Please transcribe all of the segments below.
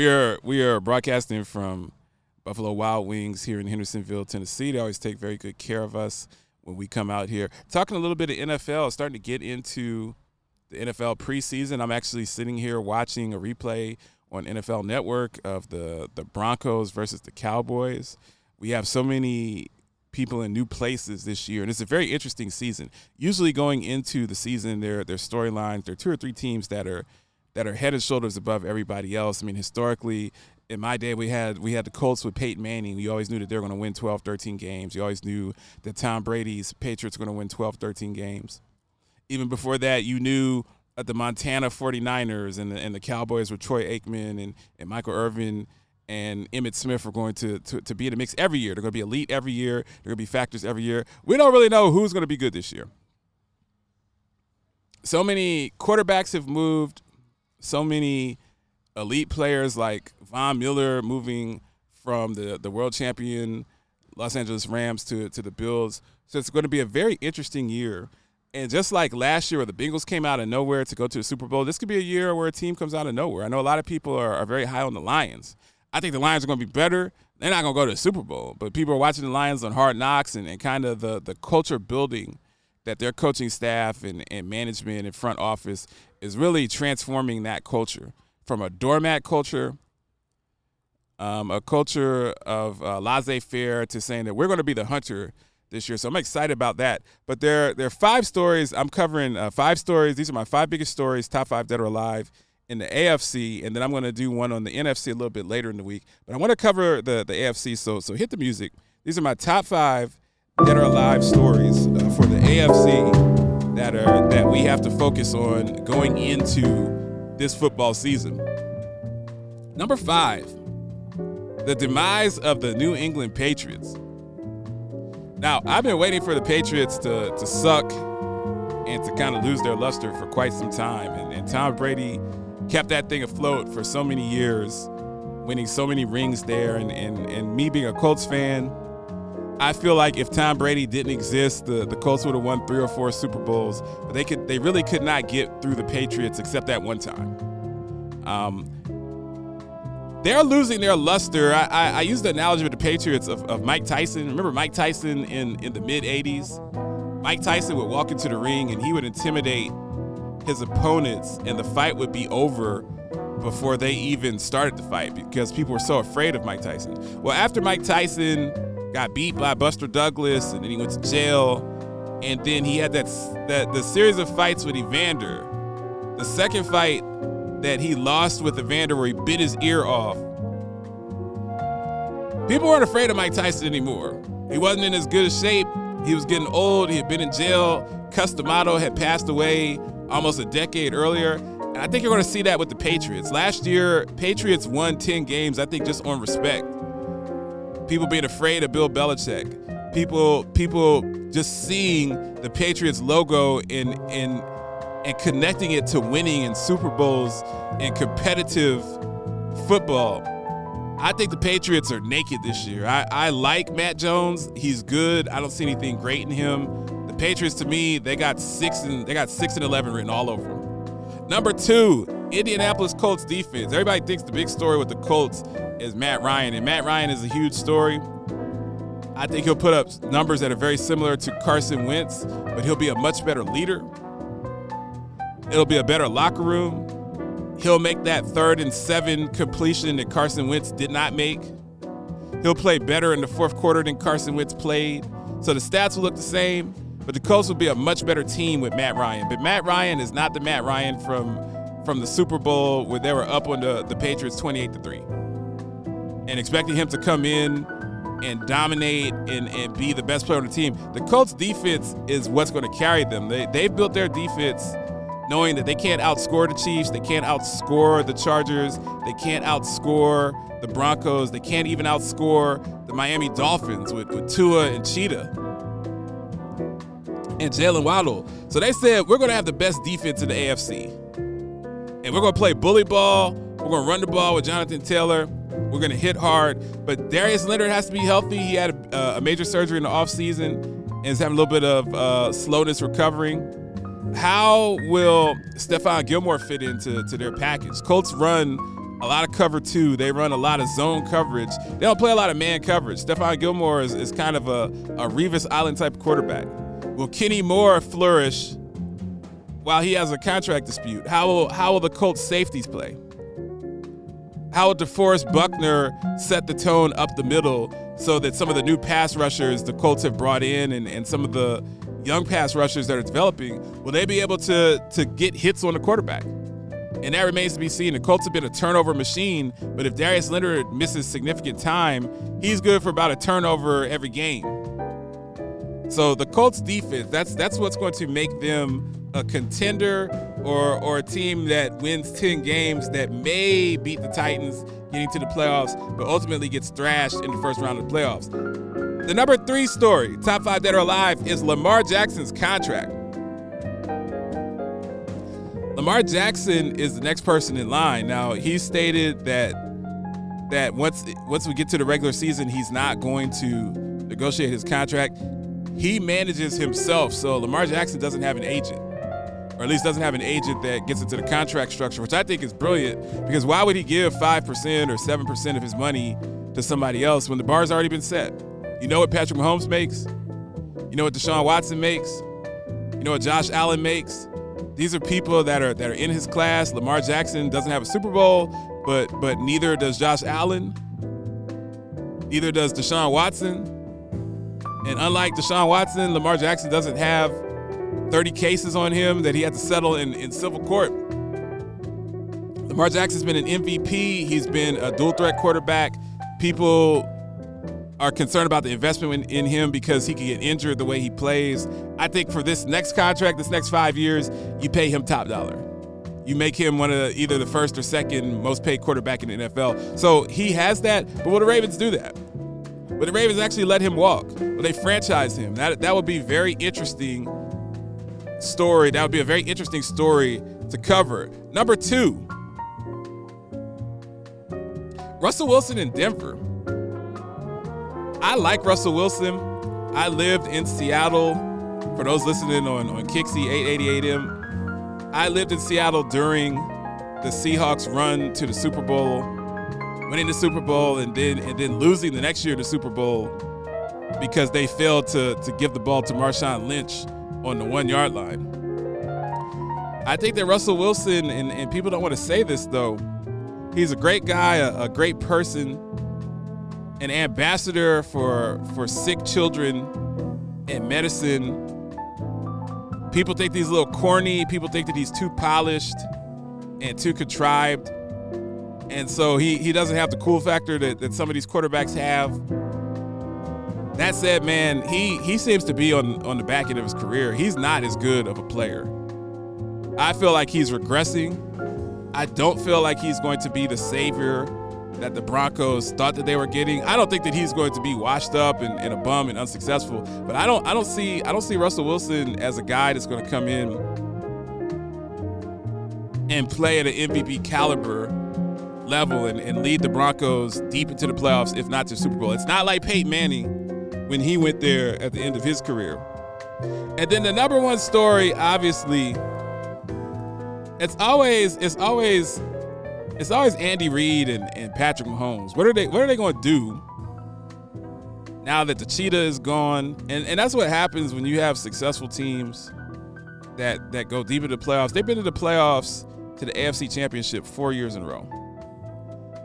We are we are broadcasting from Buffalo Wild Wings here in Hendersonville, Tennessee. They always take very good care of us when we come out here. Talking a little bit of NFL, starting to get into the NFL preseason. I'm actually sitting here watching a replay on NFL Network of the the Broncos versus the Cowboys. We have so many people in new places this year, and it's a very interesting season. Usually, going into the season, there there storylines. There are two or three teams that are that are head and shoulders above everybody else. I mean, historically, in my day, we had we had the Colts with Peyton Manning. We always knew that they were going to win 12, 13 games. You always knew that Tom Brady's Patriots were going to win 12, 13 games. Even before that, you knew that the Montana 49ers and the, and the Cowboys with Troy Aikman and, and Michael Irvin and Emmitt Smith are going to, to, to be in the mix every year. They're going to be elite every year. They're going to be factors every year. We don't really know who's going to be good this year. So many quarterbacks have moved so many elite players like Von Miller moving from the, the world champion Los Angeles Rams to, to the Bills. So it's going to be a very interesting year. And just like last year where the Bengals came out of nowhere to go to the Super Bowl, this could be a year where a team comes out of nowhere. I know a lot of people are, are very high on the Lions. I think the Lions are going to be better. They're not going to go to the Super Bowl, but people are watching the Lions on Hard Knocks and, and kind of the, the culture building that their coaching staff and, and management and front office is really transforming that culture from a doormat culture, um, a culture of uh, laissez-faire, to saying that we're going to be the hunter this year. So I'm excited about that. But there, there are five stories. I'm covering uh, five stories. These are my five biggest stories, top five dead or alive in the AFC, and then I'm going to do one on the NFC a little bit later in the week. But I want to cover the the AFC. So so hit the music. These are my top five dead or alive stories uh, for the AFC that are that we have to focus on going into this football season. Number five, the demise of the New England Patriots. Now, I've been waiting for the Patriots to, to suck and to kind of lose their luster for quite some time. And, and Tom Brady kept that thing afloat for so many years, winning so many rings there. And, and, and me being a Colts fan, I feel like if Tom Brady didn't exist, the, the Colts would have won three or four Super Bowls. But they could they really could not get through the Patriots except that one time. Um, they're losing their luster. I, I, I use the analogy with the Patriots of, of Mike Tyson. Remember Mike Tyson in, in the mid 80s? Mike Tyson would walk into the ring and he would intimidate his opponents, and the fight would be over before they even started the fight because people were so afraid of Mike Tyson. Well, after Mike Tyson got beat by Buster Douglas, and then he went to jail. And then he had that that the series of fights with Evander. The second fight that he lost with Evander, where he bit his ear off. People weren't afraid of Mike Tyson anymore. He wasn't in as good a shape. He was getting old. He had been in jail. Cus D'Amato had passed away almost a decade earlier. And I think you're going to see that with the Patriots. Last year, Patriots won 10 games, I think, just on respect people being afraid of Bill Belichick, people people just seeing the Patriots logo and and and connecting it to winning in Super Bowls and competitive football. I think the Patriots are naked this year. I, I like Mac Jones. He's good. I don't see anything great in him. The Patriots, to me, they got six and they got six and eleven written all over them. Number two, Indianapolis Colts defense. Everybody thinks the big story with the Colts is Matt Ryan, and Matt Ryan is a huge story. I think he'll put up numbers that are very similar to Carson Wentz, but he'll be a much better leader. It'll be a better locker room. He'll make that third and seven completion that Carson Wentz did not make. He'll play better in the fourth quarter than Carson Wentz played. So the stats will look the same, but the Colts will be a much better team with Matt Ryan. But Matt Ryan is not the Matt Ryan from from the Super Bowl where they were up on the, the Patriots 28 to 3 and expecting him to come in and dominate and, and be the best player on the team. The Colts defense is what's going to carry them. They, they've built their defense knowing that they can't outscore the Chiefs, they can't outscore the Chargers, they can't outscore the Broncos, they can't even outscore the Miami Dolphins with, with Tua and Cheetah and Jaylen Waddle. So they said, we're going to have the best defense in the AFC. And we're going to play bully ball. We're going to run the ball with Jonathan Taylor. We're going to hit hard. But Darius Leonard has to be healthy. He had a, a major surgery in the offseason and is having a little bit of uh, slowness recovering. How will Stephon Gilmore fit into to their package? Colts run a lot of cover two. They run a lot of zone coverage. They don't play a lot of man coverage. Stephon Gilmore is, is kind of a, a Revis Island type quarterback. Will Kenny Moore flourish while he has a contract dispute? How will, how will the Colts safeties play? How will DeForest Buckner set the tone up the middle so that some of the new pass rushers the Colts have brought in and, and some of the young pass rushers that are developing, will they be able to, to get hits on the quarterback? And that remains to be seen. The Colts have been a turnover machine, but if Darius Leonard misses significant time, he's good for about a turnover every game. So the Colts defense, that's that's what's going to make them a contender or or a team that wins 10 games that may beat the Titans getting to the playoffs, but ultimately gets thrashed in the first round of the playoffs. The number three story, top five dead or alive, is Lamar Jackson's contract. Lamar Jackson is the next person in line. Now he stated that that once once we get to the regular season, he's not going to negotiate his contract. He manages himself, so Lamar Jackson doesn't have an agent or at least doesn't have an agent that gets into the contract structure, which I think is brilliant because why would he give 5% or 7% of his money to somebody else when the bar's already been set? You know what Patrick Mahomes makes? You know what Deshaun Watson makes? You know what Josh Allen makes? These are people that are that are in his class. Lamar Jackson doesn't have a Super Bowl, but but neither does Josh Allen. Neither does Deshaun Watson. And unlike Deshaun Watson, Lamar Jackson doesn't have 30 cases on him that he had to settle in, in civil court. Lamar Jackson's been an MVP. He's been a dual threat quarterback. People are concerned about the investment in, in, him because he can get injured the way he plays. I think for this next contract, this next five years, you pay him top dollar. You make him one of the, either the first or second most paid quarterback in the NFL. So he has that. But will the Ravens do that? Will the Ravens actually let him walk? Will they franchise him? That that would be very interesting story. That would be a very interesting story to cover. Number two, Russell Wilson in Denver. I like Russell Wilson. I lived in Seattle. For those listening on, on Kixie 888M, I lived in Seattle during the Seahawks run to the Super Bowl, winning the Super Bowl, and then and then losing the next year the Super Bowl because they failed to, to give the ball to Marshawn Lynch on the one yard line. I think that Russell Wilson, and, and people don't want to say this though, he's a great guy, a, a great person, an ambassador for for sick children and medicine. People think he's a little corny. People think that he's too polished and too contrived. And so he, he doesn't have the cool factor that, that some of these quarterbacks have. That said, man, he he seems to be on on the back end of his career. He's not as good of a player. I feel like he's regressing. I don't feel like he's going to be the savior that the Broncos thought that they were getting. I don't think that he's going to be washed up and, and a bum and unsuccessful. But I don't I don't see I don't see Russell Wilson as a guy that's going to come in and play at an MVP caliber level and, and lead the Broncos deep into the playoffs, if not to Super Bowl. It's not like Peyton Manning when he went there at the end of his career. And then the number one story, obviously, it's always it's always it's always Andy Reid and, and Patrick Mahomes. What are they what are they going to do now that the cheetah is gone? And and that's what happens when you have successful teams that that go deep into the playoffs. They've been to the playoffs to the AFC Championship four years in a row.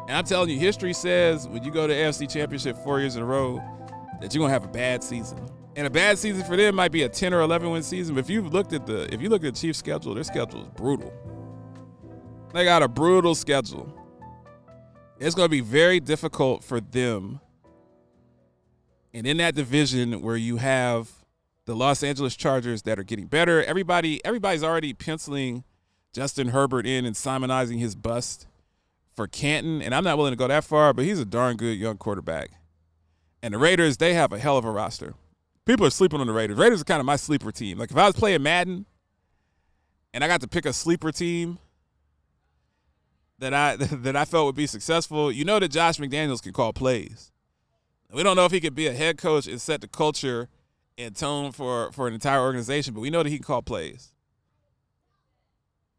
And I'm telling you, history says when you go to AFC Championship four years in a row, that you're gonna have a bad season. And a bad season for them might be a 10 or 11 win season. But if you've looked at the if you look at the Chiefs' schedule, their schedule is brutal. They got a brutal schedule. It's gonna be very difficult for them. And in that division where you have the Los Angeles Chargers that are getting better, everybody everybody's already penciling Justin Herbert in and simonizing his bust for Canton. And I'm not willing to go that far, but he's a darn good young quarterback. And the Raiders, they have a hell of a roster. People are sleeping on the Raiders. Raiders are kind of my sleeper team. Like if I was playing Madden and I got to pick a sleeper team that I that I felt would be successful, you know that Josh McDaniels can call plays. We don't know if he could be a head coach and set the culture and tone for for an entire organization, but we know that he can call plays.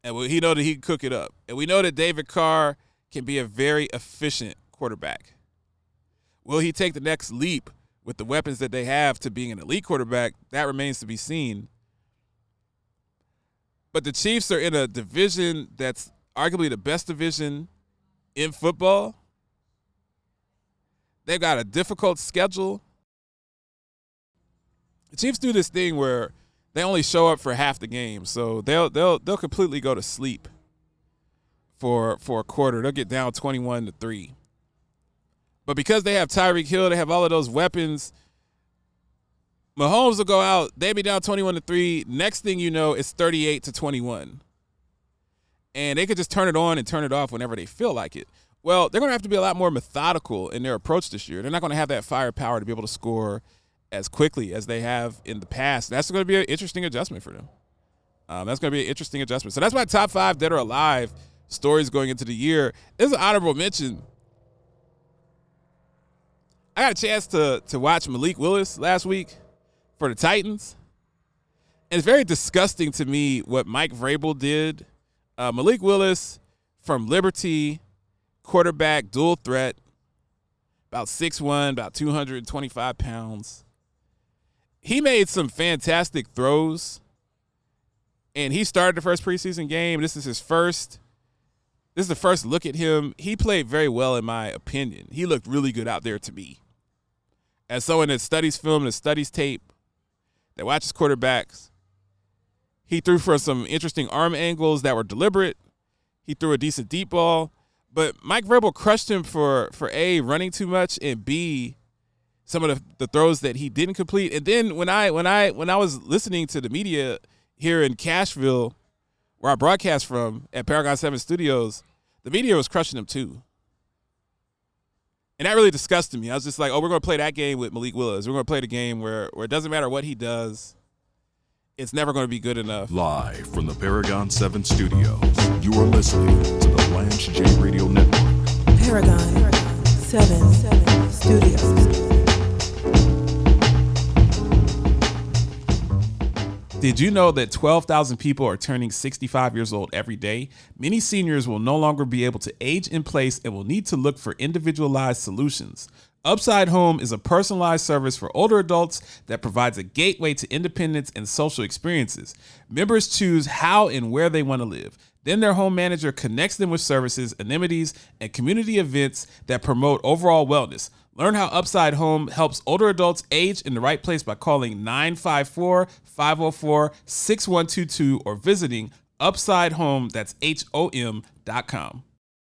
And we, he know that he can cook it up. And we know that David Carr can be a very efficient quarterback. Will he take the next leap with the weapons that they have to being an elite quarterback? That remains to be seen. But the Chiefs are in a division that's arguably the best division in football. They've got a difficult schedule. The Chiefs do this thing where they only show up for half the game, so they'll they'll they'll completely go to sleep for for a quarter. They'll get down twenty one to three. But because they have Tyreek Hill, they have all of those weapons. Mahomes will go out. They be down twenty one to three. Next thing you know, it's thirty eight to twenty one, and they could just turn it on and turn it off whenever they feel like it. Well, they're going to have to be a lot more methodical in their approach this year. They're not going to have that firepower to be able to score as quickly as they have in the past. That's going to be an interesting adjustment for them. Um, that's going to be an interesting adjustment. So that's my top five dead or alive stories going into the year. This is an honorable mention. I got a chance to to watch Malik Willis last week for the Titans. And it's very disgusting to me what Mike Vrabel did. Uh, Malik Willis from Liberty, quarterback, dual threat, about 6'1, about 225 pounds he made some fantastic throws, and he started the first preseason game. This is his first. This is the first look at him. He played very well, in my opinion. He looked really good out there to me. As someone that studies film and studies tape, that watches quarterbacks, he threw for some interesting arm angles that were deliberate. He threw a decent deep ball, but Mike Vrabel crushed him for for a running too much and b some of the, the throws that he didn't complete. And then when I when I when I was listening to the media here in Cashville, where I broadcast from at Paragon Seven Studios, the media was crushing him too. And that really disgusted me. I was just like, oh, we're going to play that game with Malik Willis. We're going to play the game where, where it doesn't matter what he does, it's never going to be good enough. Live from the Paragon 7 studios, you are listening to the Blanche J Radio Network. Paragon, Paragon 7, 7 Studios. Did you know that 12,000 people are turning 65 years old every day? Many seniors will no longer be able to age in place and will need to look for individualized solutions. Upside Home is a personalized service for older adults that provides a gateway to independence and social experiences. Members choose how and where they want to live. Then their home manager connects them with services, amenities, and community events that promote overall wellness. Learn how Upside Home helps older adults age in the right place by calling 954 504 6122 or visiting upsidehome, that's H O M dot com.